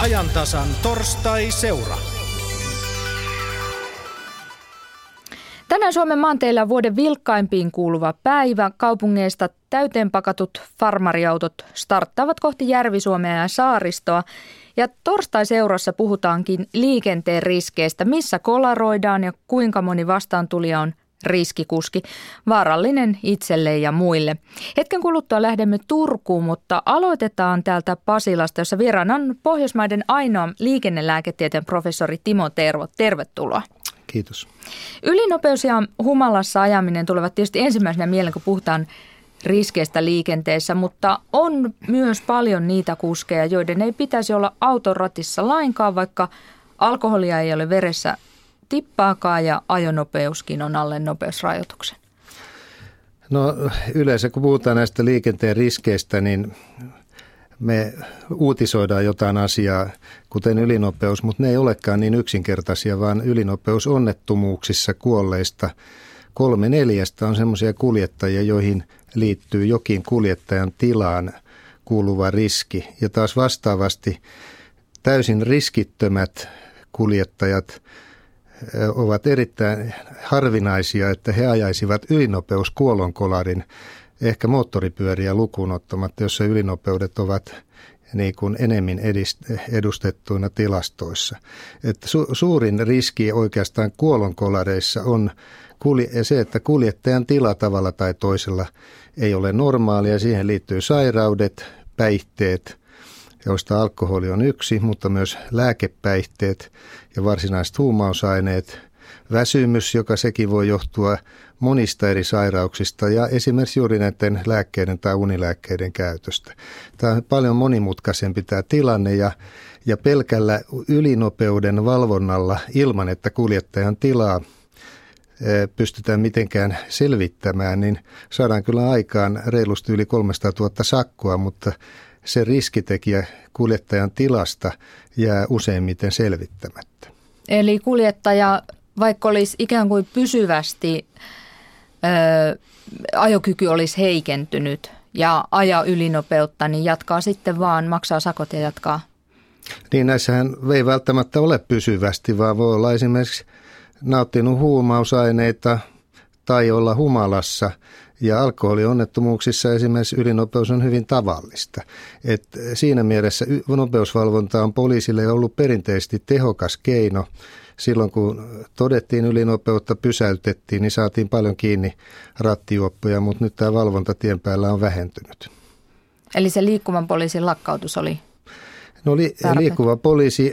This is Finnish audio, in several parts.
ajantasan torstai-seura. Tänään Suomen maanteillä on vuoden vilkkaimpiin kuuluva päivä. Kaupungeista täyteen pakatut farmariautot starttaavat kohti Järvi-Suomea ja saaristoa. Ja torstai-seurassa puhutaankin liikenteen riskeistä, missä kolaroidaan ja kuinka moni vastaantulija on riskikuski, vaarallinen itselle ja muille. Hetken kuluttua lähdemme Turkuun, mutta aloitetaan täältä Pasilasta, jossa vieraana on Pohjoismaiden ainoa liikennelääketieteen professori Timo Tervo. Tervetuloa. Kiitos. Ylinopeus ja humalassa ajaminen tulevat tietysti ensimmäisenä mieleen, kun puhutaan riskeistä liikenteessä, mutta on myös paljon niitä kuskeja, joiden ei pitäisi olla autoratissa lainkaan, vaikka alkoholia ei ole veressä tippaakaan ja ajonopeuskin on alle nopeusrajoituksen? No yleensä kun puhutaan näistä liikenteen riskeistä, niin me uutisoidaan jotain asiaa, kuten ylinopeus, mutta ne ei olekaan niin yksinkertaisia, vaan ylinopeusonnettomuuksissa kuolleista kolme neljästä on semmoisia kuljettajia, joihin liittyy jokin kuljettajan tilaan kuuluva riski. Ja taas vastaavasti täysin riskittömät kuljettajat ovat erittäin harvinaisia, että he ajaisivat ylinopeuskuolonkolarin ehkä moottoripyöriä lukuun ottamatta, jossa ylinopeudet ovat niin kuin enemmän edustettuina tilastoissa. Että su, suurin riski oikeastaan kuolonkolareissa on se, että kuljettajan tila tavalla tai toisella ei ole normaalia. Siihen liittyy sairaudet, päihteet, joista alkoholi on yksi, mutta myös lääkepäihteet ja varsinaiset huumausaineet, väsymys, joka sekin voi johtua monista eri sairauksista ja esimerkiksi juuri näiden lääkkeiden tai unilääkkeiden käytöstä. Tämä on paljon monimutkaisempi tämä tilanne ja, ja pelkällä ylinopeuden valvonnalla ilman, että kuljettajan tilaa e, pystytään mitenkään selvittämään, niin saadaan kyllä aikaan reilusti yli 300 000 sakkoa, mutta se riskitekijä kuljettajan tilasta jää useimmiten selvittämättä. Eli kuljettaja, vaikka olisi ikään kuin pysyvästi ö, ajokyky olisi heikentynyt ja aja ylinopeutta, niin jatkaa sitten vaan, maksaa sakot ja jatkaa. Niin näissähän ei välttämättä ole pysyvästi, vaan voi olla esimerkiksi nauttinut huumausaineita tai olla humalassa – ja alkoholionnettomuuksissa esimerkiksi ylinopeus on hyvin tavallista. Et siinä mielessä nopeusvalvonta on poliisille ollut perinteisesti tehokas keino. Silloin kun todettiin ylinopeutta, pysäytettiin, niin saatiin paljon kiinni rattijuoppoja, mutta nyt tämä valvonta tien päällä on vähentynyt. Eli se liikkuvan poliisin lakkautus oli No li, liikkuva poliisi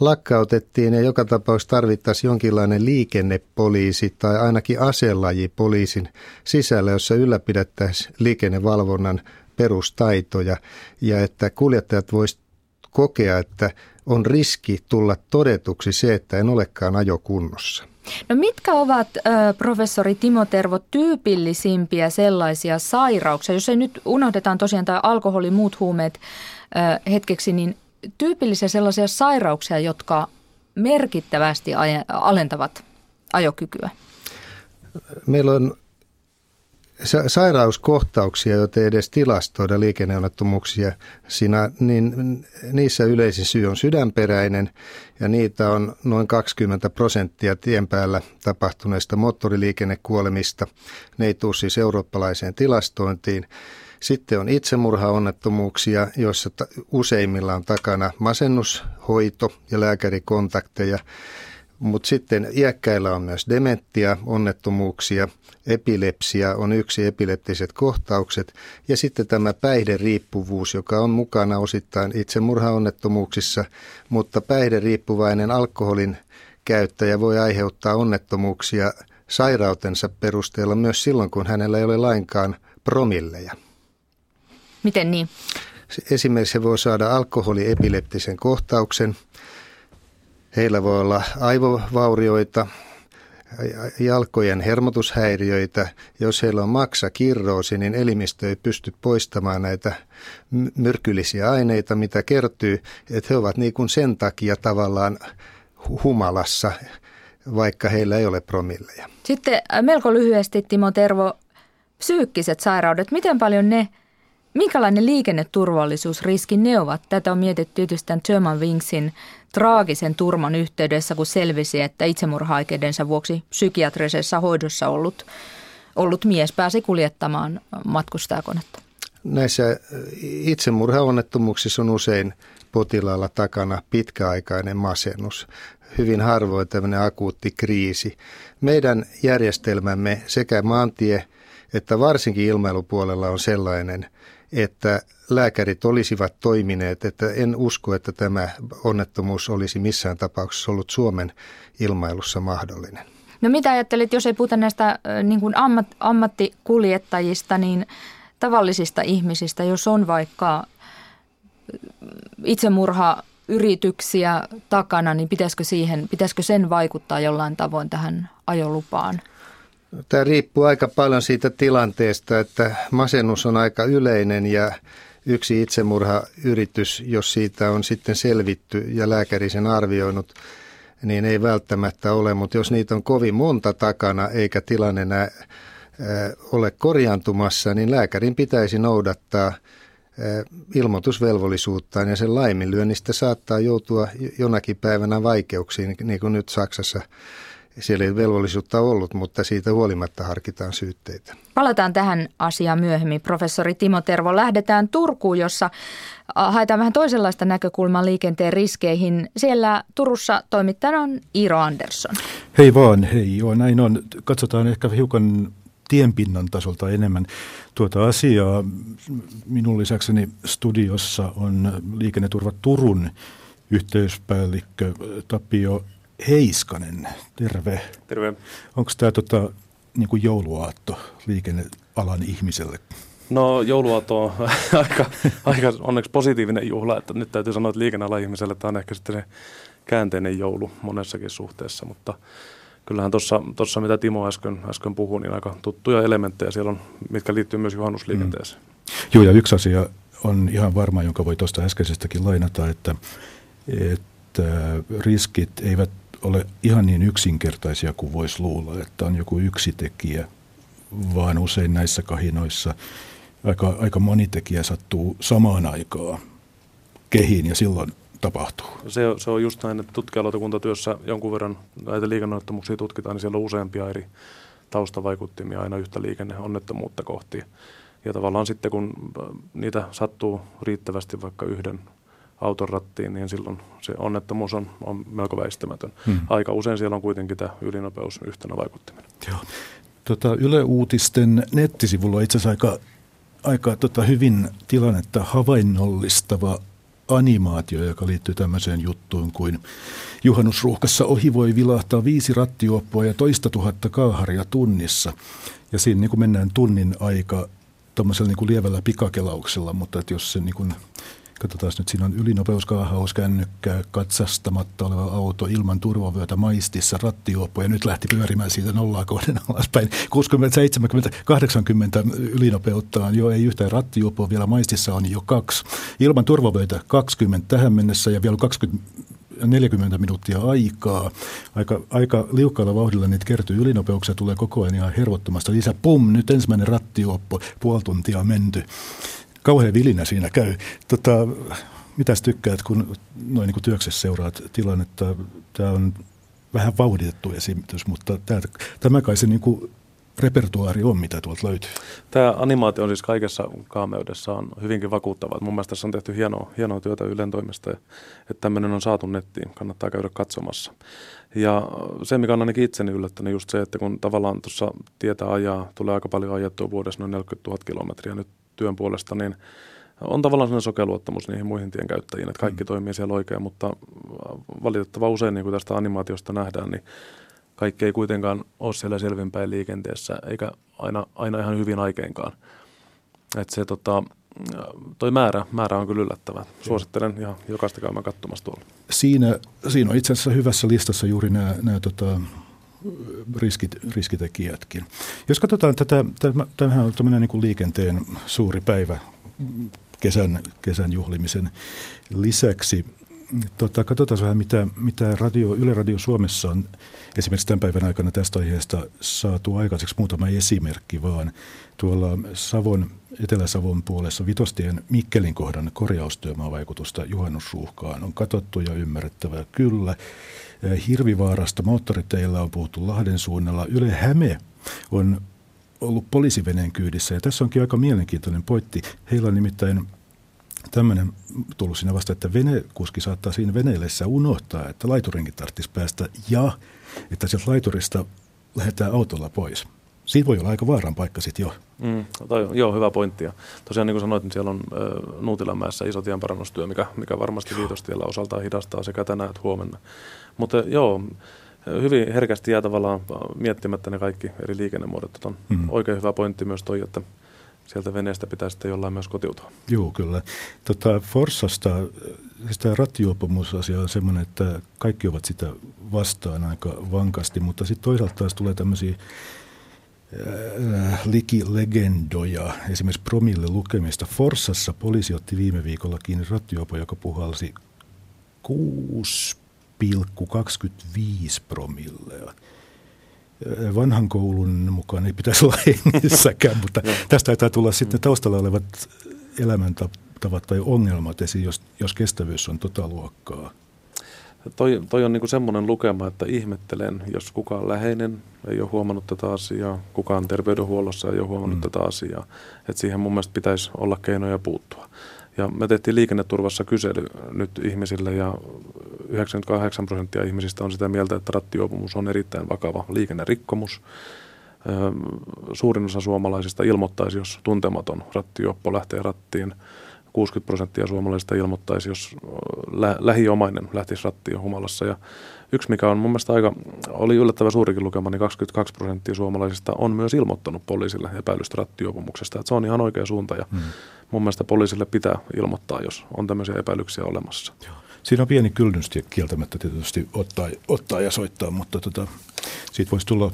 lakkautettiin ja joka tapauksessa tarvittaisiin jonkinlainen liikennepoliisi tai ainakin aselaji poliisin sisällä, jossa ylläpidettäisiin liikennevalvonnan perustaitoja ja että kuljettajat voisivat kokea, että on riski tulla todetuksi se, että en olekaan ajokunnossa. No mitkä ovat, äh, professori Timo Tervo, tyypillisimpiä sellaisia sairauksia, jos ei nyt unohdetaan tosiaan tämä alkoholi, muut huumeet äh, hetkeksi, niin tyypillisiä sellaisia sairauksia, jotka merkittävästi alentavat ajokykyä? Meillä on sairauskohtauksia, joita ei edes tilastoida liikenneonnettomuuksia siinä, niin niissä yleisin syy on sydänperäinen ja niitä on noin 20 prosenttia tien päällä tapahtuneista moottoriliikennekuolemista. Ne ei tule siis eurooppalaiseen tilastointiin. Sitten on itsemurhaonnettomuuksia, joissa useimmilla on takana masennushoito ja lääkärikontakteja. Mutta sitten iäkkäillä on myös dementia, onnettomuuksia, epilepsia on yksi epileptiset kohtaukset ja sitten tämä päihderiippuvuus, joka on mukana osittain itsemurhaonnettomuuksissa, mutta päihderiippuvainen alkoholin käyttäjä voi aiheuttaa onnettomuuksia sairautensa perusteella myös silloin, kun hänellä ei ole lainkaan promilleja. Miten niin? Esimerkiksi he voi saada alkoholiepileptisen kohtauksen. Heillä voi olla aivovaurioita, jalkojen hermotushäiriöitä. Jos heillä on maksakirroosi, niin elimistö ei pysty poistamaan näitä myrkyllisiä aineita, mitä kertyy, että he ovat niin kuin sen takia tavallaan humalassa, vaikka heillä ei ole promilleja. Sitten äh, melko lyhyesti, Timo Tervo, psyykkiset sairaudet, miten paljon ne minkälainen liikenneturvallisuusriski ne ovat? Tätä on mietitty tietysti tämän German Wingsin traagisen turman yhteydessä, kun selvisi, että itsemurhaikeidensa vuoksi psykiatrisessa hoidossa ollut, ollut mies pääsi kuljettamaan matkustajakonetta. Näissä itsemurhaonnettomuuksissa on usein potilaalla takana pitkäaikainen masennus, hyvin harvoin tämmöinen akuutti kriisi. Meidän järjestelmämme sekä maantie että varsinkin ilmailupuolella on sellainen, että lääkärit olisivat toimineet, että en usko, että tämä onnettomuus olisi missään tapauksessa ollut Suomen ilmailussa mahdollinen. No mitä ajattelit, jos ei puhuta näistä niin kuin ammat, ammattikuljettajista, niin tavallisista ihmisistä, jos on vaikka itsemurha yrityksiä takana, niin pitäisikö, siihen, pitäisikö sen vaikuttaa jollain tavoin tähän ajolupaan? Tämä riippuu aika paljon siitä tilanteesta, että masennus on aika yleinen ja yksi itsemurhayritys, jos siitä on sitten selvitty ja lääkäri sen arvioinut, niin ei välttämättä ole, mutta jos niitä on kovin monta takana eikä tilanne enää ole korjaantumassa, niin lääkärin pitäisi noudattaa ilmoitusvelvollisuuttaan ja sen laiminlyönnistä saattaa joutua jonakin päivänä vaikeuksiin, niin kuin nyt Saksassa siellä ei velvollisuutta ollut, mutta siitä huolimatta harkitaan syytteitä. Palataan tähän asiaan myöhemmin. Professori Timo Tervo, lähdetään Turkuun, jossa haetaan vähän toisenlaista näkökulmaa liikenteen riskeihin. Siellä Turussa toimittajana on Iiro Andersson. Hei vaan, hei. Joo, näin on. Katsotaan ehkä hiukan tienpinnan tasolta enemmän tuota asiaa. Minun lisäkseni studiossa on liikenneturva Turun yhteyspäällikkö Tapio Heiskanen, terve. Terve. Onko tämä tota, niin kuin jouluaatto liikennealan ihmiselle? No jouluaatto on aika, aika onneksi positiivinen juhla, että nyt täytyy sanoa, että liikennealan ihmiselle tämä on ehkä sitten se käänteinen joulu monessakin suhteessa, mutta kyllähän tuossa mitä Timo äsken, äsken puhui, niin aika tuttuja elementtejä siellä on, mitkä liittyy myös juhannusliikenteeseen. Mm. Joo ja yksi asia on ihan varma, jonka voi tuosta äskeisestäkin lainata, että, että riskit eivät ole ihan niin yksinkertaisia kuin voisi luulla, että on joku yksi tekijä, vaan usein näissä kahinoissa aika, aika moni tekijä sattuu samaan aikaan kehiin ja silloin tapahtuu. Se, se on just näin, että tutkijalautakuntatyössä jonkun verran näitä liikenneonnettomuuksia tutkitaan, niin siellä on useampia eri taustavaikuttimia aina yhtä liikenneonnettomuutta kohti. Ja tavallaan sitten kun niitä sattuu riittävästi vaikka yhden auton rattiin, niin silloin se onnettomuus on, on melko väistämätön. Hmm. Aika usein siellä on kuitenkin tämä ylinopeus yhtenä vaikuttimena. Joo. Tota, Yle Uutisten nettisivulla on itse asiassa aika, aika tota, hyvin tilannetta havainnollistava animaatio, joka liittyy tämmöiseen juttuun kuin juhannusruuhkassa ohi voi vilahtaa viisi rattioppoa ja toista tuhatta kaaharia tunnissa. Ja siinä niin kuin mennään tunnin aika tuommoisella niin lievällä pikakelauksella, mutta että jos se niin kuin Katsotaan nyt, siinä on ylinopeuskaahaus, kännykkä, katsastamatta oleva auto ilman turvavyötä maistissa, rattijuoppo ja nyt lähti pyörimään siitä nollaa kohden alaspäin. 60, 70, 80 ylinopeutta on jo, ei yhtään rattijuoppoa, vielä maistissa on jo kaksi. Ilman turvavyötä 20 tähän mennessä ja vielä 20 40 minuuttia aikaa. Aika, aika liukkaalla vauhdilla niitä kertyy. Ylinopeuksia tulee koko ajan ihan hervottomasta lisää. Pum, nyt ensimmäinen rattioppo, puoli tuntia menty kauhean vilinä siinä käy. Tota, mitäs tykkäät, kun noin niin työksessä seuraat tilannetta? Tämä on vähän vauhditettu esitys, mutta tämä, tämä kai se niin kuin repertuaari on, mitä tuolta löytyy? Tämä animaatio on siis kaikessa kaameudessa on hyvinkin vakuuttava. Mun mielestä tässä on tehty hienoa, hienoa työtä Ylen toimesta, että tämmöinen on saatu nettiin, kannattaa käydä katsomassa. Ja se, mikä on ainakin itseni yllättänyt, just se, että kun tavallaan tuossa tietä ajaa, tulee aika paljon ajettua vuodessa noin 40 000 kilometriä nyt työn puolesta, niin on tavallaan sellainen sokeluottamus niihin muihin tien käyttäjiin, että kaikki mm. toimii siellä oikein, mutta valitettava usein, niin kuin tästä animaatiosta nähdään, niin kaikki ei kuitenkaan ole siellä selvinpäin liikenteessä, eikä aina, aina ihan hyvin aikeinkaan. Että se tota, toi määrä, määrä on kyllä yllättävä. Suosittelen ihan jokaista käymään katsomassa tuolla. Siinä, siinä on itse asiassa hyvässä listassa juuri nämä, nämä tota, riskit, riskitekijätkin. Jos katsotaan tätä, tämähän on tämmöinen niin kuin liikenteen suuri päivä kesän, kesän juhlimisen lisäksi. tota, katsotaan vähän, mitä, mitä radio, Yle Radio Suomessa on esimerkiksi tämän päivän aikana tästä aiheesta saatu aikaiseksi. Muutama esimerkki vaan. Tuolla Savon, Etelä-Savon puolessa Vitostien Mikkelin kohdan korjaustyömaavaikutusta juhannusruuhkaan on katsottu ja ymmärrettävää kyllä. Hirvivaarasta moottoriteillä on puhuttu Lahden suunnalla. Yle Häme on ollut poliisiveneen kyydissä ja tässä onkin aika mielenkiintoinen pointti. Heillä on nimittäin tämmöinen tullut siinä vasta, että venekuski saattaa siinä veneellessä unohtaa, että laiturinkin tarvitsisi päästä ja että sieltä laiturista lähdetään autolla pois. Siinä voi olla aika vaaran paikka sitten jo. Mm, toi, joo, hyvä pointti. Ja tosiaan niin kuin sanoit, niin siellä on äh, Nuutilanmäessä iso tienparannustyö, mikä, mikä varmasti viitostiellä osaltaan hidastaa sekä tänään että huomenna. Mutta joo, hyvin herkästi jää tavallaan miettimättä ne kaikki eri liikennemuodot. On mm. oikein hyvä pointti myös toi, että sieltä veneestä pitää sitten jollain myös kotiutua. Joo, kyllä. Tota, Forssasta, siis tämä rattijuopumusasia on sellainen, että kaikki ovat sitä vastaan aika vankasti, mutta sitten toisaalta taas tulee tämmöisiä likilegendoja, esimerkiksi promille lukemista. Forssassa poliisi otti viime viikolla kiinni rattijuopo, joka puhalsi 6,25 promillea vanhan koulun mukaan ei pitäisi olla hengissäkään, mutta tästä taitaa tulla sitten taustalla olevat elämäntavat tai ongelmat esiin, jos, jos kestävyys on tota luokkaa. Toi, toi on niinku semmoinen lukema, että ihmettelen, jos kukaan läheinen ei ole huomannut tätä asiaa, kukaan terveydenhuollossa ei ole huomannut mm. tätä asiaa. Että siihen mun mielestä pitäisi olla keinoja puuttua. Ja me tehtiin liikenneturvassa kysely nyt ihmisille ja 98 prosenttia ihmisistä on sitä mieltä, että rattijuopumus on erittäin vakava liikennerikkomus. Suurin osa suomalaisista ilmoittaisi, jos tuntematon rattijuoppo lähtee rattiin. 60 prosenttia suomalaisista ilmoittaisi, jos lä- lähiomainen lähtisi rattiin humalassa. Ja yksi, mikä on mun mielestä aika, oli yllättävän suurikin lukema, niin 22 prosenttia suomalaisista on myös ilmoittanut poliisille epäilystä rattijuopumuksesta. Että se on ihan oikea suunta ja mm. mun mielestä poliisille pitää ilmoittaa, jos on tämmöisiä epäilyksiä olemassa. Joo. Siinä on pieni kyldys kieltämättä tietysti ottaa, ottaa ja soittaa, mutta tota, siitä voisi tulla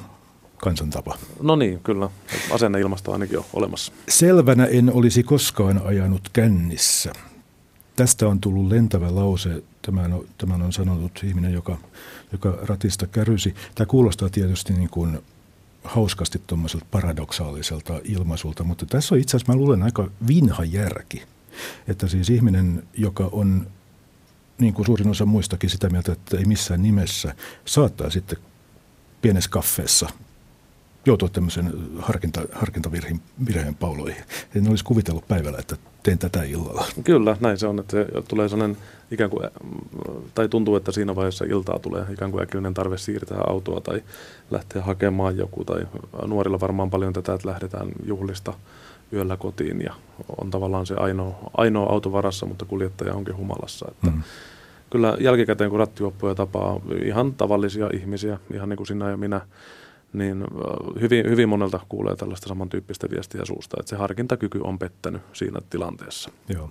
kansantapa. No niin, kyllä. Asenneilmasto ainakin on olemassa. Selvänä en olisi koskaan ajanut kännissä. Tästä on tullut lentävä lause. Tämän on, tämän on sanonut ihminen, joka, joka ratista kärysi. Tämä kuulostaa tietysti niin kuin hauskasti tuommoiselta paradoksaaliselta ilmaisulta, mutta tässä on itse asiassa, mä luulen, aika vinha järki. Että siis ihminen, joka on niin kuin suurin osa muistakin sitä mieltä, että ei missään nimessä, saattaa sitten pienessä kaffeessa joutua tämmöisen harkinta, harkintavirheen pauloihin. En olisi kuvitellut päivällä, että teen tätä illalla. Kyllä, näin se on, että se tulee sellainen ikään kuin, tai tuntuu, että siinä vaiheessa iltaa tulee ikään kuin äkillinen tarve siirtää autoa tai lähteä hakemaan joku, tai nuorilla varmaan paljon tätä, että lähdetään juhlista yöllä kotiin ja on tavallaan se ainoa, ainoa auto varassa, mutta kuljettaja onkin humalassa. Että mm. Kyllä jälkikäteen, kun rattijuoppoja tapaa ihan tavallisia ihmisiä, ihan niin kuin sinä ja minä, niin hyvin, hyvin monelta kuulee tällaista samantyyppistä viestiä suusta, että se harkintakyky on pettänyt siinä tilanteessa. Joo.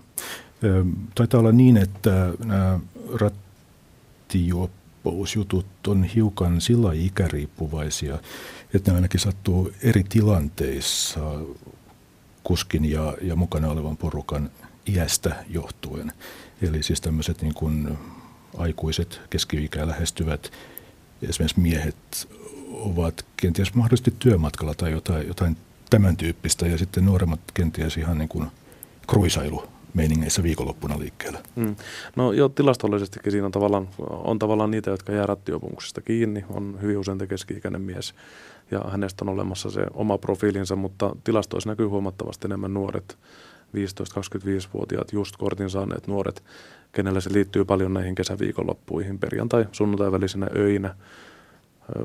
Taitaa olla niin, että nämä rattijuoppousjutut on hiukan sillä ikäriippuvaisia, että ne ainakin sattuu eri tilanteissa kuskin ja, ja mukana olevan porukan iästä johtuen. Eli siis tämmöiset niin kuin aikuiset, keski lähestyvät, esimerkiksi miehet ovat kenties mahdollisesti työmatkalla tai jotain, jotain tämän tyyppistä ja sitten nuoremmat kenties ihan niin kuin kruisailu meiningeissä viikonloppuna liikkeellä. Mm. No jo tilastollisestikin siinä on tavallaan, on tavallaan niitä, jotka jää rattiopumuksesta kiinni, on hyvin usein keski-ikäinen mies ja hänestä on olemassa se oma profiilinsa, mutta tilastoissa näkyy huomattavasti enemmän nuoret, 15-25-vuotiaat, just kortin saaneet nuoret, kenellä se liittyy paljon näihin kesäviikonloppuihin, perjantai, sunnuntai välisenä öinä,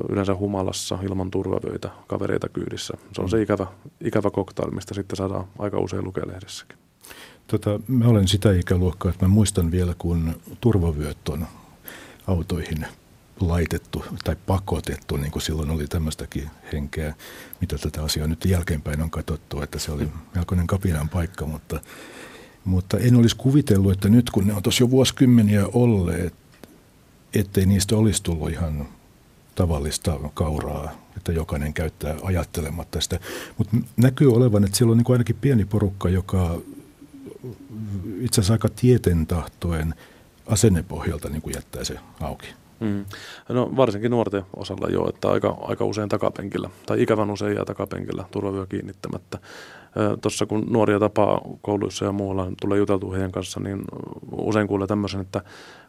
yleensä humalassa ilman turvavöitä, kavereita kyydissä. Se on se ikävä, ikävä koktail, mistä sitten saadaan aika usein lukea lehdessäkin. Tota, mä olen sitä ikäluokkaa, että mä muistan vielä, kun turvavyöt on autoihin laitettu tai pakotettu, niin kuin silloin oli tämmöistäkin henkeä, mitä tätä asiaa nyt jälkeenpäin on katsottu, että se oli melkoinen kapinan paikka, mutta, mutta en olisi kuvitellut, että nyt kun ne on tuossa jo vuosikymmeniä olleet, ettei niistä olisi tullut ihan tavallista kauraa, että jokainen käyttää ajattelematta sitä. Mutta näkyy olevan, että siellä on niin ainakin pieni porukka, joka itse asiassa aika tieten tahtoen asennepohjalta niin jättää se auki. Mm. No varsinkin nuorten osalla jo, että aika, aika usein takapenkillä, tai ikävän usein jää takapenkillä turvavyö kiinnittämättä. Tuossa kun nuoria tapaa kouluissa ja muualla, tulee juteltua heidän kanssa, niin usein kuulee tämmöisen, että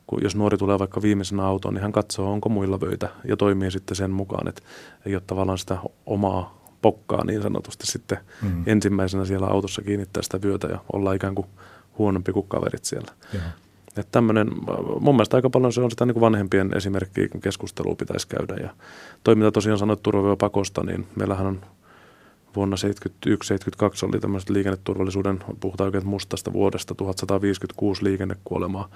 kun jos nuori tulee vaikka viimeisenä autoon, niin hän katsoo, onko muilla vöitä ja toimii sitten sen mukaan, että ei ole tavallaan sitä omaa pokkaa niin sanotusti sitten mm. ensimmäisenä siellä autossa kiinnittää sitä vyötä ja olla ikään kuin huonompi kuin kaverit siellä. Jaha. Että tämmöinen, mun mielestä aika paljon se on sitä niin kuin vanhempien esimerkkiä, kun keskustelua pitäisi käydä. Ja toi, mitä tosiaan sanoit turvavyöpakosta, niin meillähän on vuonna 1971-1972 oli tämmöiset liikenneturvallisuuden, puhutaan oikein mustasta vuodesta, 1156 liikennekuolemaa.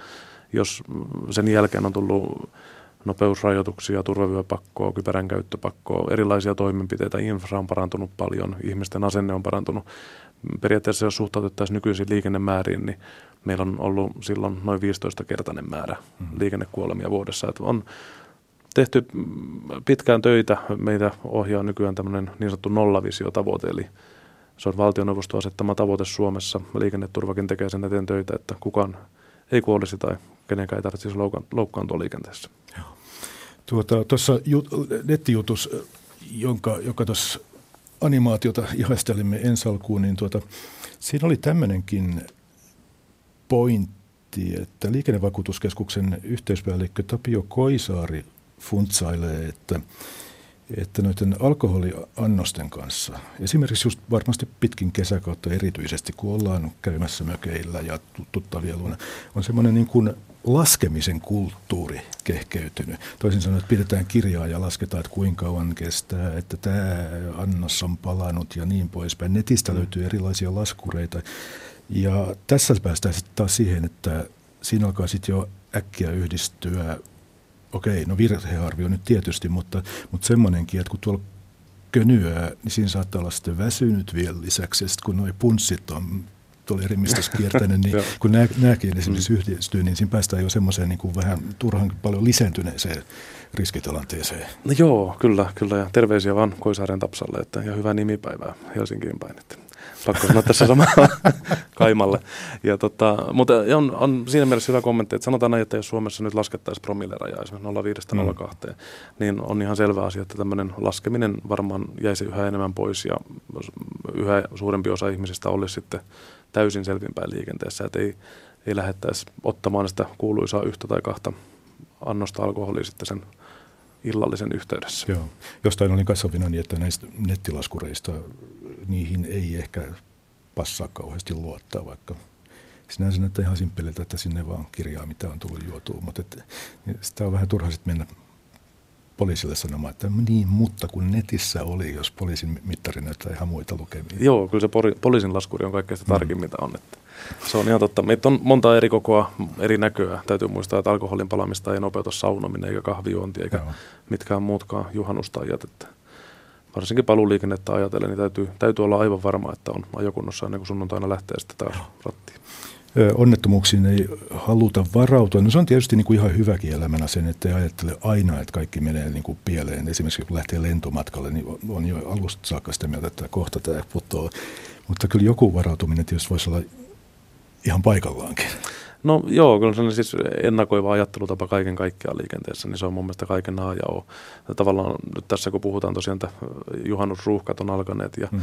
Jos sen jälkeen on tullut nopeusrajoituksia, turvavyöpakkoa, kypärän käyttöpakkoa, erilaisia toimenpiteitä, infra on parantunut paljon, ihmisten asenne on parantunut. Periaatteessa jos suhtautettaisiin nykyisiin liikennemääriin, niin meillä on ollut silloin noin 15-kertainen määrä mm-hmm. liikennekuolemia vuodessa. Että on tehty pitkään töitä. Meitä ohjaa nykyään tämmöinen niin sanottu nollavisiotavoite, eli se on valtioneuvosto asettama tavoite Suomessa. Liikenneturvakin tekee sen eteen töitä, että kukaan ei kuolisi tai kenenkään ei tarvitsisi loukkaantua liikenteessä. Tuota, tuossa jut, nettijutus, jonka, joka tuossa animaatiota ihastelimme ensi alkuun, niin tuota, siinä oli tämmöinenkin pointti, että liikennevakuutuskeskuksen yhteyspäällikkö Tapio Koisaari funtsailee, että, että noiden alkoholiannosten kanssa, esimerkiksi just varmasti pitkin kesäkautta erityisesti, kun ollaan käymässä mökeillä ja tuttavia luona, on semmoinen niin kuin laskemisen kulttuuri kehkeytynyt. Toisin sanoen, että pidetään kirjaa ja lasketaan, että kuinka kauan kestää, että tämä annos on palannut ja niin poispäin. Netistä löytyy erilaisia laskureita. Ja tässä päästään sitten taas siihen, että siinä alkaa sitten jo äkkiä yhdistyä, okei, no virhearvio nyt tietysti, mutta, mutta semmoinenkin, että kun tuolla könyää, niin siinä saattaa olla sitten väsynyt vielä lisäksi, ja sitten kun nuo punssit on tuolla erimmistöskiertäinen, niin kun nämä, nämäkin esimerkiksi mm. yhdistyy, niin siinä päästään jo semmoiseen niin kuin vähän turhan paljon lisääntyneeseen riskitilanteeseen. No joo, kyllä, kyllä. Ja terveisiä vaan Koisaaren Tapsalle, että, ja hyvää nimipäivää Helsinkiin päin. Että pakko sanoa tässä samalla Kaimalle. Ja tota, mutta on, on, siinä mielessä hyvä kommentti, että sanotaan näin, että jos Suomessa nyt laskettaisiin promilleraja esimerkiksi 0,5-0,2, mm. niin on ihan selvä asia, että tämmöinen laskeminen varmaan jäisi yhä enemmän pois ja yhä suurempi osa ihmisistä olisi sitten täysin selvinpäin liikenteessä, että ei, ei lähettäisi ottamaan sitä kuuluisaa yhtä tai kahta annosta alkoholia sitten sen illallisen yhteydessä. Joo. Jostain olin kasvavina niin, että näistä nettilaskureista niihin ei ehkä passaa kauheasti luottaa, vaikka sinänsä näyttää ihan simppeliltä, että sinne vaan kirjaa, mitä on tullut juotua, mutta että, niin sitä on vähän turha sitten mennä poliisille sanomaan, että niin, mutta kun netissä oli, jos poliisin mittari näyttää ihan muita lukemia. Joo, kyllä se poliisin laskuri on kaikkein tarkin, mm. mitä on. Että se on ihan totta. Meitä on monta eri kokoa, eri näköä. Täytyy muistaa, että alkoholin palamista ei nopeuta saunominen eikä kahvijuonti eikä Joo. mitkään muutkaan juhannustajat. Että varsinkin paluuliikennettä ajatellen, niin täytyy, täytyy olla aivan varma, että on ajokunnossa ennen kuin sunnuntaina lähtee sitten taas rattiin onnettomuuksiin ei haluta varautua. No se on tietysti niin kuin ihan hyväkin elämänä sen, että ei ajattele aina, että kaikki menee niin kuin pieleen. Esimerkiksi kun lähtee lentomatkalle, niin on jo alusta saakka sitä mieltä, että kohta tämä putoaa. Mutta kyllä joku varautuminen tietysti voisi olla ihan paikallaankin. No joo, kyllä se siis ennakoiva ajattelutapa kaiken kaikkiaan liikenteessä, niin se on mun mielestä kaiken A ja O. Tavallaan nyt tässä kun puhutaan tosiaan, että juhannusruuhkat on alkaneet ja hmm.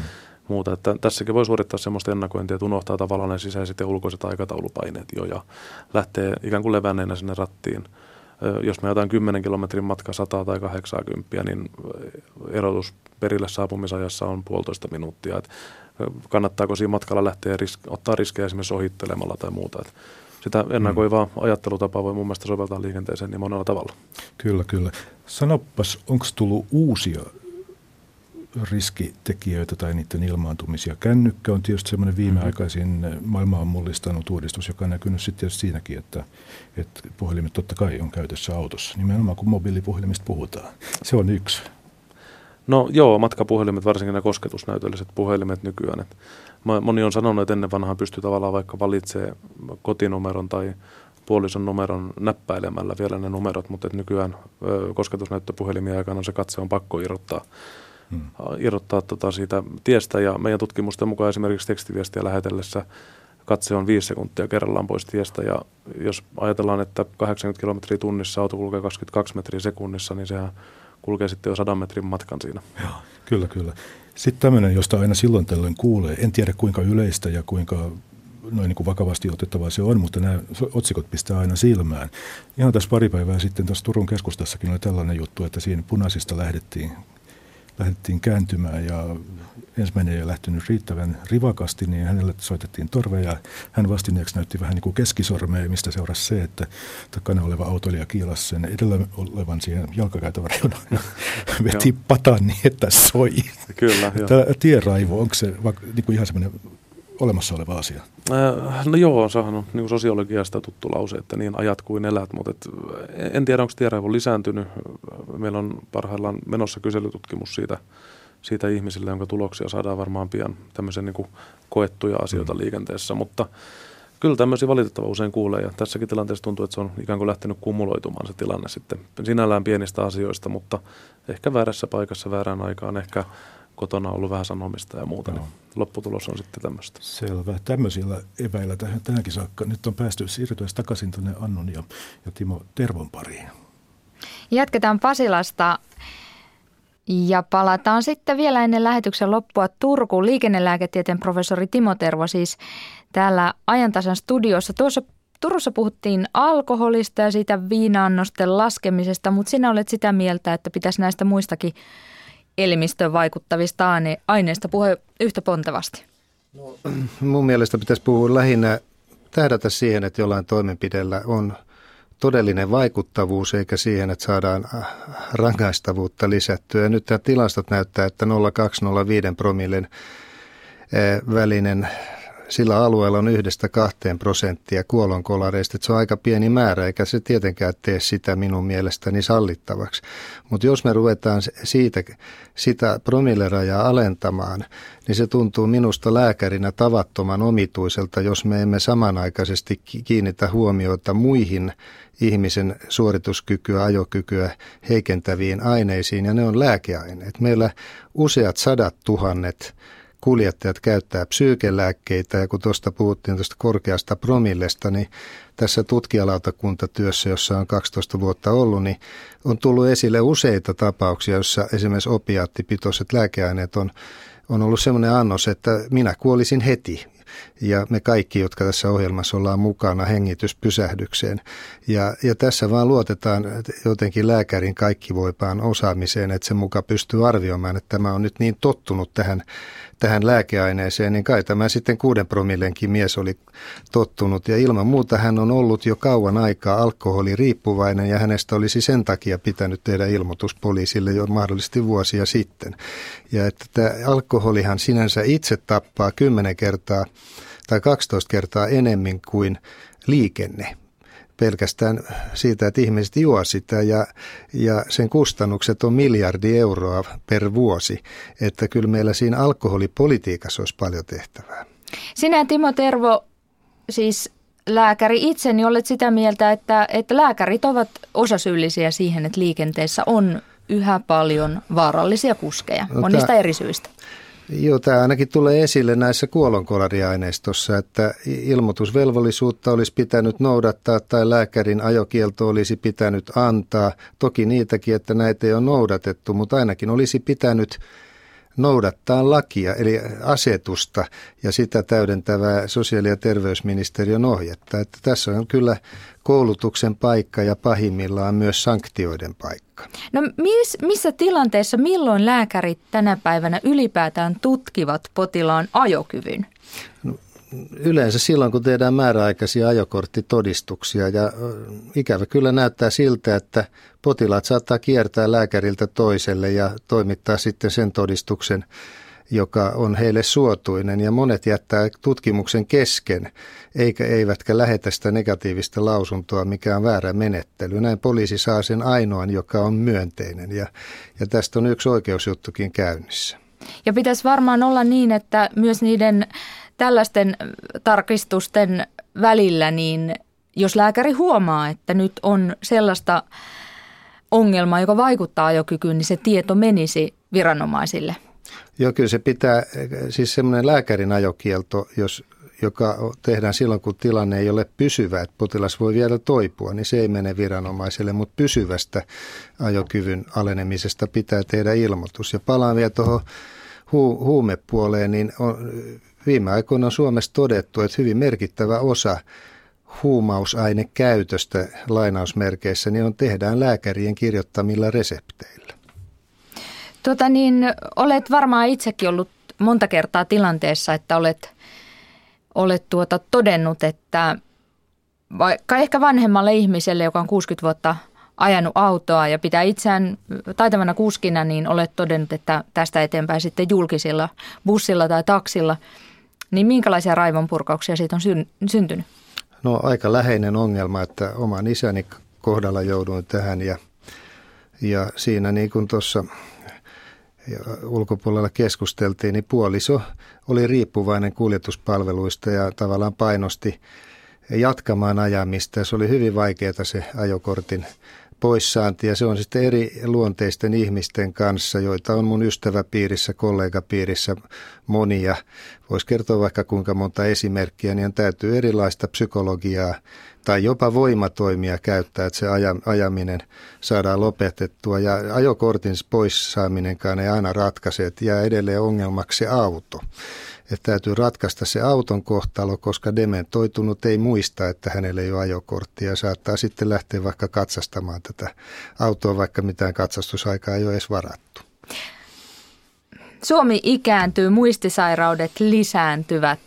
muuta, että tässäkin voi suorittaa semmoista ennakointia, että unohtaa tavallaan ne sisäiset ja ulkoiset aikataulupaineet jo ja lähtee ikään kuin levänneenä sinne rattiin. Jos me jotain 10 kilometrin matka 100 tai 80, niin erotus perille saapumisajassa on puolitoista minuuttia. Että kannattaako siinä matkalla lähteä risk, ottaa riskejä esimerkiksi ohittelemalla tai muuta. Että sitä ennakoivaa mm. ajattelutapaa voi mun mielestä soveltaa liikenteeseen niin monella tavalla. Kyllä, kyllä. Sanopas, onko tullut uusia riskitekijöitä tai niiden ilmaantumisia. Kännykkä on tietysti semmoinen viimeaikaisin mm-hmm. maailmaa mullistanut uudistus, joka on näkynyt sitten siinäkin, että, että puhelimet totta kai on käytössä autossa, nimenomaan kun mobiilipuhelimista puhutaan. Se on yksi. No joo, matkapuhelimet, varsinkin nämä kosketusnäytölliset puhelimet nykyään. Et moni on sanonut, että ennen vanhaa pystyy tavallaan vaikka valitsemaan kotinumeron tai puolison numeron näppäilemällä vielä ne numerot, mutta nykyään ö, kosketusnäyttöpuhelimien aikana se katse on pakko irrottaa, hmm. irrottaa tota siitä tiestä. Ja meidän tutkimusten mukaan esimerkiksi tekstiviestiä lähetellessä katse on viisi sekuntia kerrallaan pois tiestä ja jos ajatellaan, että 80 kilometriä tunnissa auto kulkee 22 metriä sekunnissa, niin sehän kulkee sitten jo 100 metrin matkan siinä. Joo, kyllä, kyllä. Sitten tämmöinen, josta aina silloin tällöin kuulee, en tiedä kuinka yleistä ja kuinka noin niin kuin vakavasti otettavaa se on, mutta nämä otsikot pistää aina silmään. Ihan tässä pari päivää sitten tässä Turun keskustassakin oli tällainen juttu, että siinä punaisista lähdettiin, lähdettiin kääntymään ja ensimmäinen ei lähtenyt riittävän rivakasti, niin hänelle soitettiin torveja. Hän vastineeksi näytti vähän niin kuin keskisormea, mistä seurasi se, että takana oleva autoilija kiilasi sen edellä olevan siihen jalkakäytävän reunaan veti patan niin, että soi. Kyllä, Tämä tieraivo, onko se niin kuin ihan semmoinen olemassa oleva asia? Äh, no joo, sehän on niin sosiologiasta tuttu lause, että niin ajat kuin elät, mutta et, en tiedä, onko tieraivo lisääntynyt. Meillä on parhaillaan menossa kyselytutkimus siitä, siitä ihmisille, jonka tuloksia saadaan varmaan pian tämmöisiä niin koettuja asioita mm. liikenteessä, mutta kyllä tämmöisiä valitettava usein kuulee ja tässäkin tilanteessa tuntuu, että se on ikään kuin lähtenyt kumuloitumaan se tilanne sitten sinällään pienistä asioista, mutta ehkä väärässä paikassa väärään aikaan, ehkä kotona ollut vähän sanomista ja muuta, niin lopputulos on sitten tämmöistä. Selvä. Tämmöisillä eväillä tähän, tähänkin saakka. Nyt on päästy siirtyä takaisin tuonne Annon ja, ja Timo Tervon pariin. Jatketaan Pasilasta ja palataan sitten vielä ennen lähetyksen loppua Turkuun. Liikennelääketieteen professori Timo Tervo siis täällä ajantasan studiossa. Tuossa Turussa puhuttiin alkoholista ja siitä viinaannosten laskemisesta, mutta sinä olet sitä mieltä, että pitäisi näistä muistakin elimistöön vaikuttavista aineista puhua yhtä pontevasti? No, mun mielestä pitäisi puhua lähinnä tähdätä siihen, että jollain toimenpiteellä on todellinen vaikuttavuus eikä siihen, että saadaan äh, rangaistavuutta lisättyä. Ja nyt tämä tilastot näyttää, että 0,2-0,5 promillen äh, välinen sillä alueella on yhdestä kahteen prosenttia kuolonkolareista, että se on aika pieni määrä, eikä se tietenkään tee sitä minun mielestäni sallittavaksi. Mutta jos me ruvetaan siitä, sitä promillerajaa alentamaan, niin se tuntuu minusta lääkärinä tavattoman omituiselta, jos me emme samanaikaisesti kiinnitä huomiota muihin ihmisen suorituskykyä, ajokykyä heikentäviin aineisiin, ja ne on lääkeaineet. Meillä useat sadat tuhannet kuljettajat käyttää psyykelääkkeitä ja kun tuosta puhuttiin tuosta korkeasta promillesta, niin tässä tutkijalautakuntatyössä, jossa on 12 vuotta ollut, niin on tullut esille useita tapauksia, joissa esimerkiksi opiaattipitoiset lääkeaineet on, on ollut sellainen annos, että minä kuolisin heti ja me kaikki, jotka tässä ohjelmassa ollaan mukana hengityspysähdykseen. Ja, ja tässä vaan luotetaan jotenkin lääkärin kaikki voipaan osaamiseen, että se muka pystyy arvioimaan, että tämä on nyt niin tottunut tähän tähän lääkeaineeseen, niin kai tämä sitten kuuden promillenkin mies oli tottunut. Ja ilman muuta hän on ollut jo kauan aikaa alkoholiriippuvainen ja hänestä olisi sen takia pitänyt tehdä ilmoitus poliisille jo mahdollisesti vuosia sitten. Ja että tämä alkoholihan sinänsä itse tappaa 10 kertaa tai 12 kertaa enemmän kuin liikenne pelkästään siitä, että ihmiset juo sitä ja, ja sen kustannukset on miljardi euroa per vuosi. Että kyllä meillä siinä alkoholipolitiikassa olisi paljon tehtävää. Sinä Timo Tervo, siis lääkäri itse, niin olet sitä mieltä, että, että lääkärit ovat osasyyllisiä siihen, että liikenteessä on yhä paljon vaarallisia kuskeja no, monista eri syistä. Joo, tämä ainakin tulee esille näissä kuolonkolariaineistossa, että ilmoitusvelvollisuutta olisi pitänyt noudattaa tai lääkärin ajokielto olisi pitänyt antaa. Toki niitäkin, että näitä ei ole noudatettu, mutta ainakin olisi pitänyt noudattaa lakia, eli asetusta ja sitä täydentävää sosiaali- ja terveysministeriön ohjetta. Että tässä on kyllä koulutuksen paikka ja pahimmillaan myös sanktioiden paikka. No miss, missä tilanteessa, milloin lääkärit tänä päivänä ylipäätään tutkivat potilaan ajokyvyn? No, yleensä silloin, kun tehdään määräaikaisia ajokorttitodistuksia ja ikävä kyllä näyttää siltä, että potilaat saattaa kiertää lääkäriltä toiselle ja toimittaa sitten sen todistuksen joka on heille suotuinen ja monet jättää tutkimuksen kesken, eikä eivätkä lähetä sitä negatiivista lausuntoa, mikä on väärä menettely. Näin poliisi saa sen ainoan, joka on myönteinen ja, ja tästä on yksi oikeusjuttukin käynnissä. Ja pitäisi varmaan olla niin, että myös niiden tällaisten tarkistusten välillä, niin jos lääkäri huomaa, että nyt on sellaista ongelmaa, joka vaikuttaa ajokykyyn, niin se tieto menisi viranomaisille – Joo, kyllä se pitää, siis semmoinen lääkärin ajokielto, jos joka tehdään silloin, kun tilanne ei ole pysyvä, että potilas voi vielä toipua, niin se ei mene viranomaiselle, mutta pysyvästä ajokyvyn alenemisesta pitää tehdä ilmoitus. Ja palaan vielä tuohon hu- huumepuoleen, niin on, viime aikoina on Suomessa todettu, että hyvin merkittävä osa huumausainekäytöstä lainausmerkeissä niin on tehdään lääkärien kirjoittamilla resepteillä. Tota niin, olet varmaan itsekin ollut monta kertaa tilanteessa, että olet, olet tuota todennut, että vaikka ehkä vanhemmalle ihmiselle, joka on 60 vuotta ajanut autoa ja pitää itseään taitavana kuskina, niin olet todennut, että tästä eteenpäin sitten julkisilla bussilla tai taksilla, niin minkälaisia raivonpurkauksia siitä on syntynyt? No aika läheinen ongelma, että oman isäni kohdalla jouduin tähän ja, ja siinä niin kuin tuossa ulkopuolella keskusteltiin, niin puoliso oli riippuvainen kuljetuspalveluista ja tavallaan painosti jatkamaan ajamista. Se oli hyvin vaikeaa se ajokortin poissaanti ja se on sitten eri luonteisten ihmisten kanssa, joita on mun ystäväpiirissä, kollegapiirissä monia. Voisi kertoa vaikka kuinka monta esimerkkiä, niin täytyy erilaista psykologiaa tai jopa voimatoimia käyttää, että se ajaminen saadaan lopetettua. Ja ajokortin pois saaminenkaan ei aina ratkaise, että jää edelleen ongelmaksi auto että täytyy ratkaista se auton kohtalo, koska dementoitunut ei muista, että hänelle ei ole ajokorttia saattaa sitten lähteä vaikka katsastamaan tätä autoa, vaikka mitään katsastusaikaa ei ole edes varattu. Suomi ikääntyy, muistisairaudet lisääntyvät.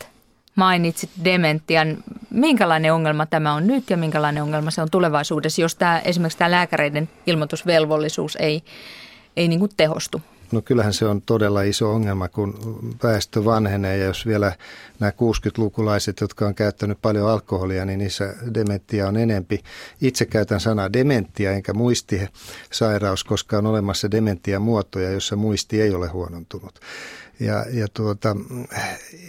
Mainitsit dementian. Minkälainen ongelma tämä on nyt ja minkälainen ongelma se on tulevaisuudessa, jos tämä, esimerkiksi tämä lääkäreiden ilmoitusvelvollisuus ei, ei niin tehostu? No kyllähän se on todella iso ongelma, kun väestö vanhenee ja jos vielä nämä 60-lukulaiset, jotka on käyttänyt paljon alkoholia, niin niissä dementia on enempi. Itse käytän sanaa dementia enkä muistisairaus, koska on olemassa dementia muotoja, jossa muisti ei ole huonontunut. Ja, ja tuota,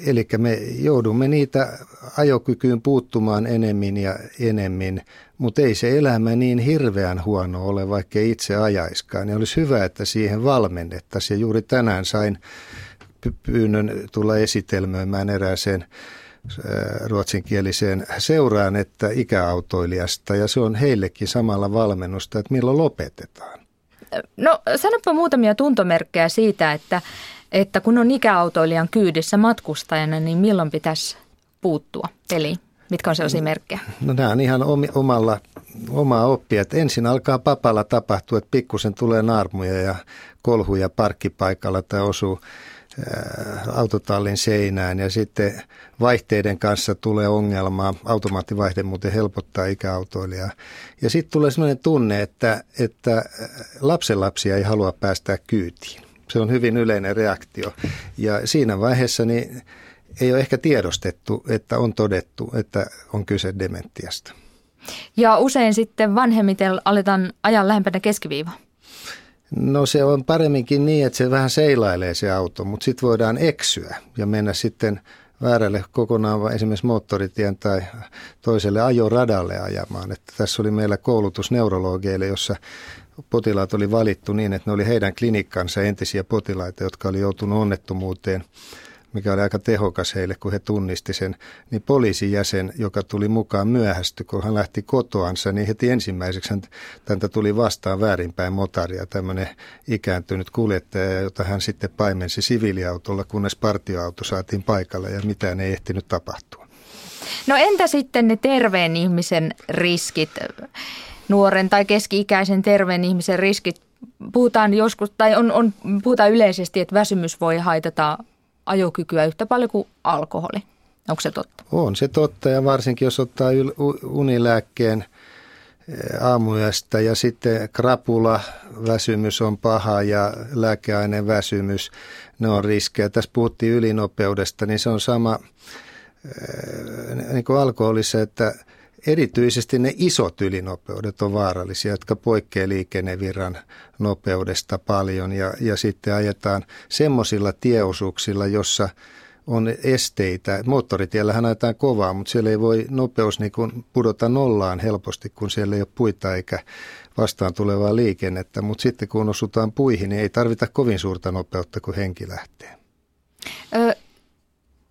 eli me joudumme niitä ajokykyyn puuttumaan enemmän ja enemmän, mutta ei se elämä niin hirveän huono ole, vaikka ei itse ajaiskaan. Ja olisi hyvä, että siihen valmennettaisiin. Ja juuri tänään sain pyynnön tulla esitelmöimään erääseen ruotsinkieliseen seuraan, että ikäautoilijasta, ja se on heillekin samalla valmennusta, että milloin lopetetaan. No sanoppa muutamia tuntomerkkejä siitä, että että kun on ikäautoilijan kyydissä matkustajana, niin milloin pitäisi puuttua peliin? Mitkä on sellaisia merkkejä? No nämä on ihan omalla, omaa oppia. Että ensin alkaa papalla tapahtua, että pikkusen tulee naarmuja ja kolhuja parkkipaikalla tai osuu autotallin seinään ja sitten vaihteiden kanssa tulee ongelmaa. Automaattivaihde muuten helpottaa ikäautoilijaa. Ja sitten tulee sellainen tunne, että, että lapsenlapsia ei halua päästää kyytiin. Se on hyvin yleinen reaktio. Ja siinä vaiheessa niin ei ole ehkä tiedostettu, että on todettu, että on kyse dementiasta. Ja usein sitten vanhemmiten aletaan ajan lähempänä keskiviivaa. No se on paremminkin niin, että se vähän seilailee se auto, mutta sitten voidaan eksyä ja mennä sitten väärälle kokonaan esimerkiksi moottoritien tai toiselle ajoradalle ajamaan. Että tässä oli meillä koulutus neurologeille, jossa potilaat oli valittu niin, että ne oli heidän klinikkansa entisiä potilaita, jotka oli joutunut onnettomuuteen, mikä oli aika tehokas heille, kun he tunnisti sen, niin poliisijäsen, joka tuli mukaan myöhästy, kun hän lähti kotoansa, niin heti ensimmäiseksi häntä tuli vastaan väärinpäin motaria, tämmöinen ikääntynyt kuljettaja, jota hän sitten paimensi siviiliautolla, kunnes partioauto saatiin paikalle ja mitään ei ehtinyt tapahtua. No entä sitten ne terveen ihmisen riskit? Nuoren tai keski-ikäisen terveen ihmisen riskit. Puhutaan joskus, tai on, on, puhutaan yleisesti, että väsymys voi haitata ajokykyä yhtä paljon kuin alkoholi. Onko se totta? On se totta ja varsinkin jos ottaa unilääkkeen eh, aamuyöstä ja sitten krapula väsymys on paha ja lääkeaineen väsymys, ne on riskejä. Tässä puhuttiin ylinopeudesta, niin se on sama eh, niin kuin alkoholissa, että Erityisesti ne isot ylinopeudet on vaarallisia, jotka poikkeaa liikennevirran nopeudesta paljon ja, ja sitten ajetaan semmoisilla tieosuuksilla, jossa on esteitä. Moottoritiellähän ajetaan kovaa, mutta siellä ei voi nopeus niin kuin pudota nollaan helposti, kun siellä ei ole puita eikä vastaan tulevaa liikennettä. Mutta sitten kun osutaan puihin, niin ei tarvita kovin suurta nopeutta, kun henki lähtee. Ö,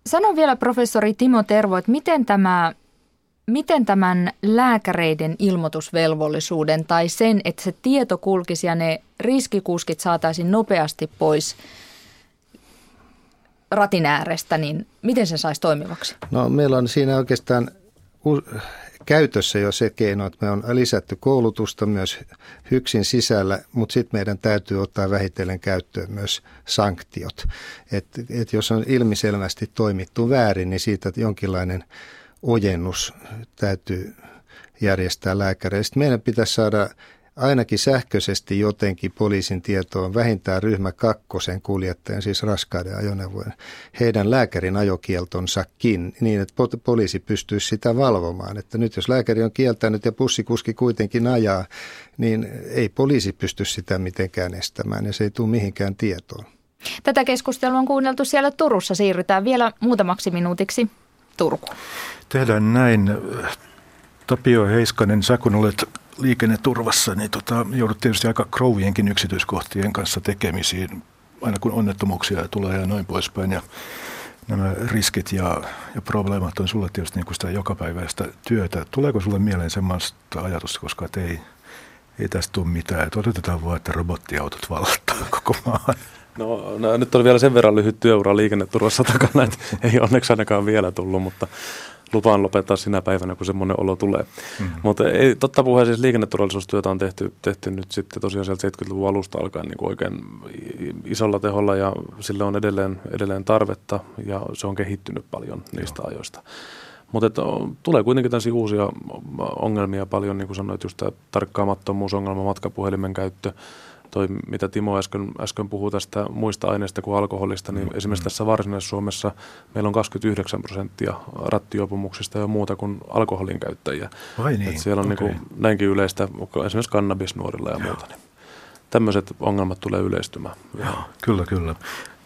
Sano vielä professori Timo Tervo, että miten tämä miten tämän lääkäreiden ilmoitusvelvollisuuden tai sen, että se tieto kulkisi ja ne riskikuskit saataisiin nopeasti pois ratin äärestä, niin miten se saisi toimivaksi? No meillä on siinä oikeastaan käytössä jo se keino, että me on lisätty koulutusta myös hyksin sisällä, mutta sitten meidän täytyy ottaa vähitellen käyttöön myös sanktiot. että et jos on ilmiselvästi toimittu väärin, niin siitä jonkinlainen ojennus täytyy järjestää lääkäreistä. Meidän pitäisi saada ainakin sähköisesti jotenkin poliisin tietoon vähintään ryhmä kakkosen kuljettajan, siis raskaiden ajoneuvojen, heidän lääkärin ajokieltonsakin niin, että poliisi pystyisi sitä valvomaan. Että nyt jos lääkäri on kieltänyt ja pussikuski kuitenkin ajaa, niin ei poliisi pysty sitä mitenkään estämään ja se ei tule mihinkään tietoon. Tätä keskustelua on kuunneltu siellä Turussa. Siirrytään vielä muutamaksi minuutiksi Turkuun. Tehdään näin. Tapio Heiskanen, sä kun olet liikenneturvassa, niin tota, joudut tietysti aika krouvienkin yksityiskohtien kanssa tekemisiin, aina kun onnettomuuksia tulee ja noin poispäin. Ja nämä riskit ja, ja probleemat on sulle tietysti niin kuin sitä jokapäiväistä työtä. Tuleeko sulle mieleen semmoista ajatusta, koska ei, ei tästä tule mitään, että odotetaan vaan, että robottiautot vallattaa koko maan? No, no, nyt on vielä sen verran lyhyt työura liikenneturvassa takana, että ei onneksi ainakaan vielä tullut, mutta lupaan lopettaa sinä päivänä, kun semmoinen olo tulee. Mm-hmm. Mutta ei, totta puheen siis liikenneturvallisuustyötä on tehty, tehty nyt sitten tosiaan sieltä 70-luvun alusta alkaen niin kuin oikein isolla teholla ja sille on edelleen, edelleen tarvetta ja se on kehittynyt paljon niistä Joo. ajoista. Mutta tulee kuitenkin tällaisia uusia ongelmia paljon, niin kuin sanoit, just tämä tarkkaamattomuusongelma, matkapuhelimen käyttö, toi, mitä Timo äsken, äsken puhui tästä muista aineista kuin alkoholista, niin mm. esimerkiksi tässä Varsinais-Suomessa meillä on 29 prosenttia rattijuopumuksista jo muuta kuin alkoholin käyttäjiä. Vai niin? Et siellä on okay. niin kuin, näinkin yleistä esimerkiksi kannabisnuorilla ja Joo. muuta. Niin tämmöiset ongelmat tulee yleistymään. Joo, kyllä, kyllä.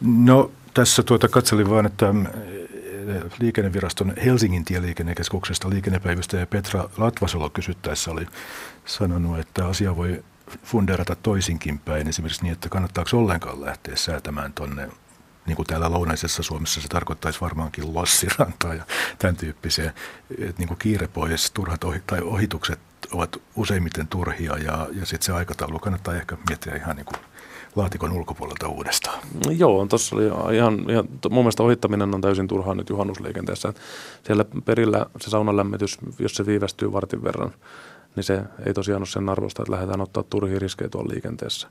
No tässä tuota katselin vaan, että mm, liikenneviraston Helsingin tieliikennekeskuksesta liikennepäivystäjä Petra Latvasolo kysyttäessä oli sanonut, että asia voi funderata toisinkin päin, esimerkiksi niin, että kannattaako ollenkaan lähteä säätämään tuonne niin kuin täällä lounaisessa Suomessa se tarkoittaisi varmaankin lossirantaa ja tämän tyyppisiä, että niin kuin kiire pois, turhat ohi, tai ohitukset ovat useimmiten turhia ja, ja sitten se aikataulu kannattaa ehkä miettiä ihan niin kuin laatikon ulkopuolelta uudestaan. Joo, tuossa oli ihan, ihan, mun mielestä ohittaminen on täysin turhaa nyt juhannusliikenteessä. Siellä perillä se saunan lämmitys, jos se viivästyy vartin verran, niin se ei tosiaan ole sen arvosta, että lähdetään ottaa turhia riskejä tuolla liikenteessä.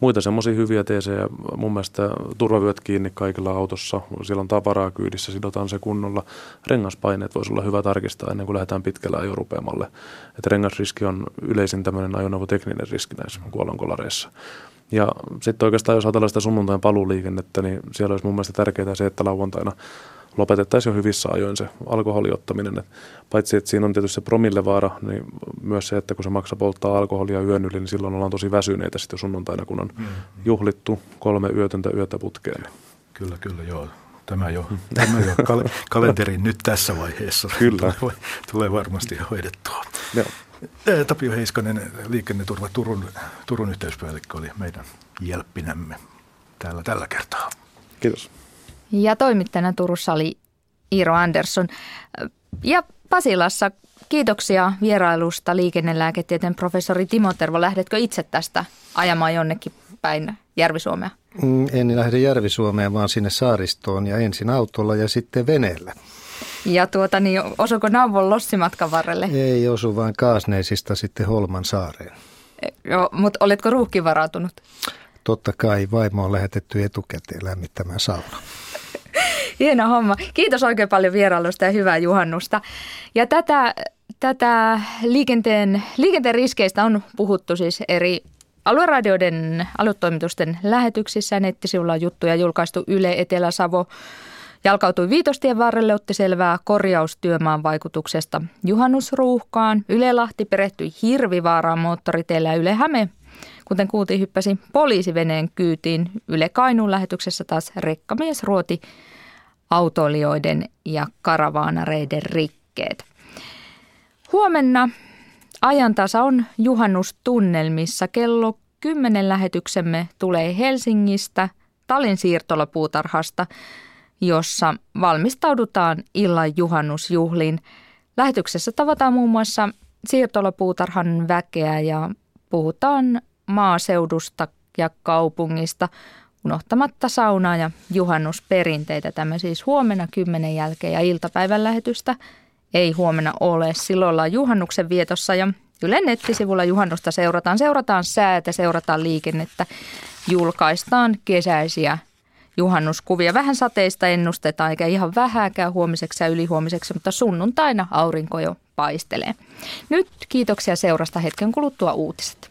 Muita semmoisia hyviä teesejä, mun mielestä turvavyöt kiinni kaikilla autossa, siellä on tavaraa kyydissä, sidotaan se kunnolla. Rengaspaineet voisi olla hyvä tarkistaa ennen kuin lähdetään pitkällä ajorupeamalle. Että rengasriski on yleisin tämmöinen ajoneuvotekninen riski näissä kuolonkolareissa. Ja sitten oikeastaan jos ajatellaan sitä sunnuntain paluuliikennettä, niin siellä olisi mun mielestä tärkeää se, että lauantaina lopetettaisiin jo hyvissä ajoin se alkoholiottaminen. Et paitsi, että siinä on tietysti se promillevaara, niin myös se, että kun se maksaa polttaa alkoholia yön yli, niin silloin ollaan tosi väsyneitä sitten sunnuntaina, kun on mm. juhlittu kolme yötöntä yötä putkeen. Kyllä, kyllä, joo. Tämä jo, tämä jo kal- kalenteri nyt tässä vaiheessa Kyllä. tulee, tulee varmasti hoidettua. Joo. Tapio Heiskanen, liikenneturva Turun, Turun yhteyspäällikkö oli meidän jelppinämme täällä tällä kertaa. Kiitos. Ja toimittajana Turussa oli Iiro Andersson. Ja Pasilassa kiitoksia vierailusta liikennelääketieteen professori Timo Tervo. Lähdetkö itse tästä ajamaan jonnekin päin Järvi-Suomea? Mm, en lähde Järvi-Suomeen, vaan sinne saaristoon ja ensin autolla ja sitten veneellä. Ja tuota, niin osuko Nauvon lossimatkan varrelle? Ei osu, vaan Kaasneisista sitten Holman saareen. Joo, mutta oletko ruuhkin varautunut? Totta kai, vaimo on lähetetty etukäteen lämmittämään sauna. Hieno homma. Kiitos oikein paljon vierailusta ja hyvää juhannusta. Ja tätä, tätä liikenteen, liikenteen riskeistä on puhuttu siis eri alueradioiden, aluetoimitusten lähetyksissä. Nettisivulla on juttuja julkaistu Yle Etelä-Savo. Jalkautui Viitostien varrelle, otti selvää korjaustyömaan vaikutuksesta juhannusruuhkaan. Yle Lahti perehtyi Hirvivaaraan moottoriteillä Yle Häme Kuten kuultiin, hyppäsi poliisiveneen kyytiin. Yle Kainuun lähetyksessä taas rekkamies ruoti autoilijoiden ja karavaanareiden rikkeet. Huomenna ajantasa on juhannustunnelmissa. Kello 10 lähetyksemme tulee Helsingistä, Talin siirtolapuutarhasta. jossa valmistaudutaan illan juhannusjuhliin. Lähetyksessä tavataan muun muassa siirtolapuutarhan väkeä ja puhutaan maaseudusta ja kaupungista, unohtamatta saunaa ja juhannusperinteitä. Tämä siis huomenna kymmenen jälkeen ja iltapäivän lähetystä ei huomenna ole. Silloin ollaan juhannuksen vietossa ja Ylen nettisivulla juhannusta seurataan. Seurataan säätä, seurataan liikennettä, julkaistaan kesäisiä juhannuskuvia. Vähän sateista ennustetaan, eikä ihan vähääkään huomiseksi ja ylihuomiseksi, mutta sunnuntaina aurinko jo paistelee. Nyt kiitoksia seurasta hetken kuluttua uutiset.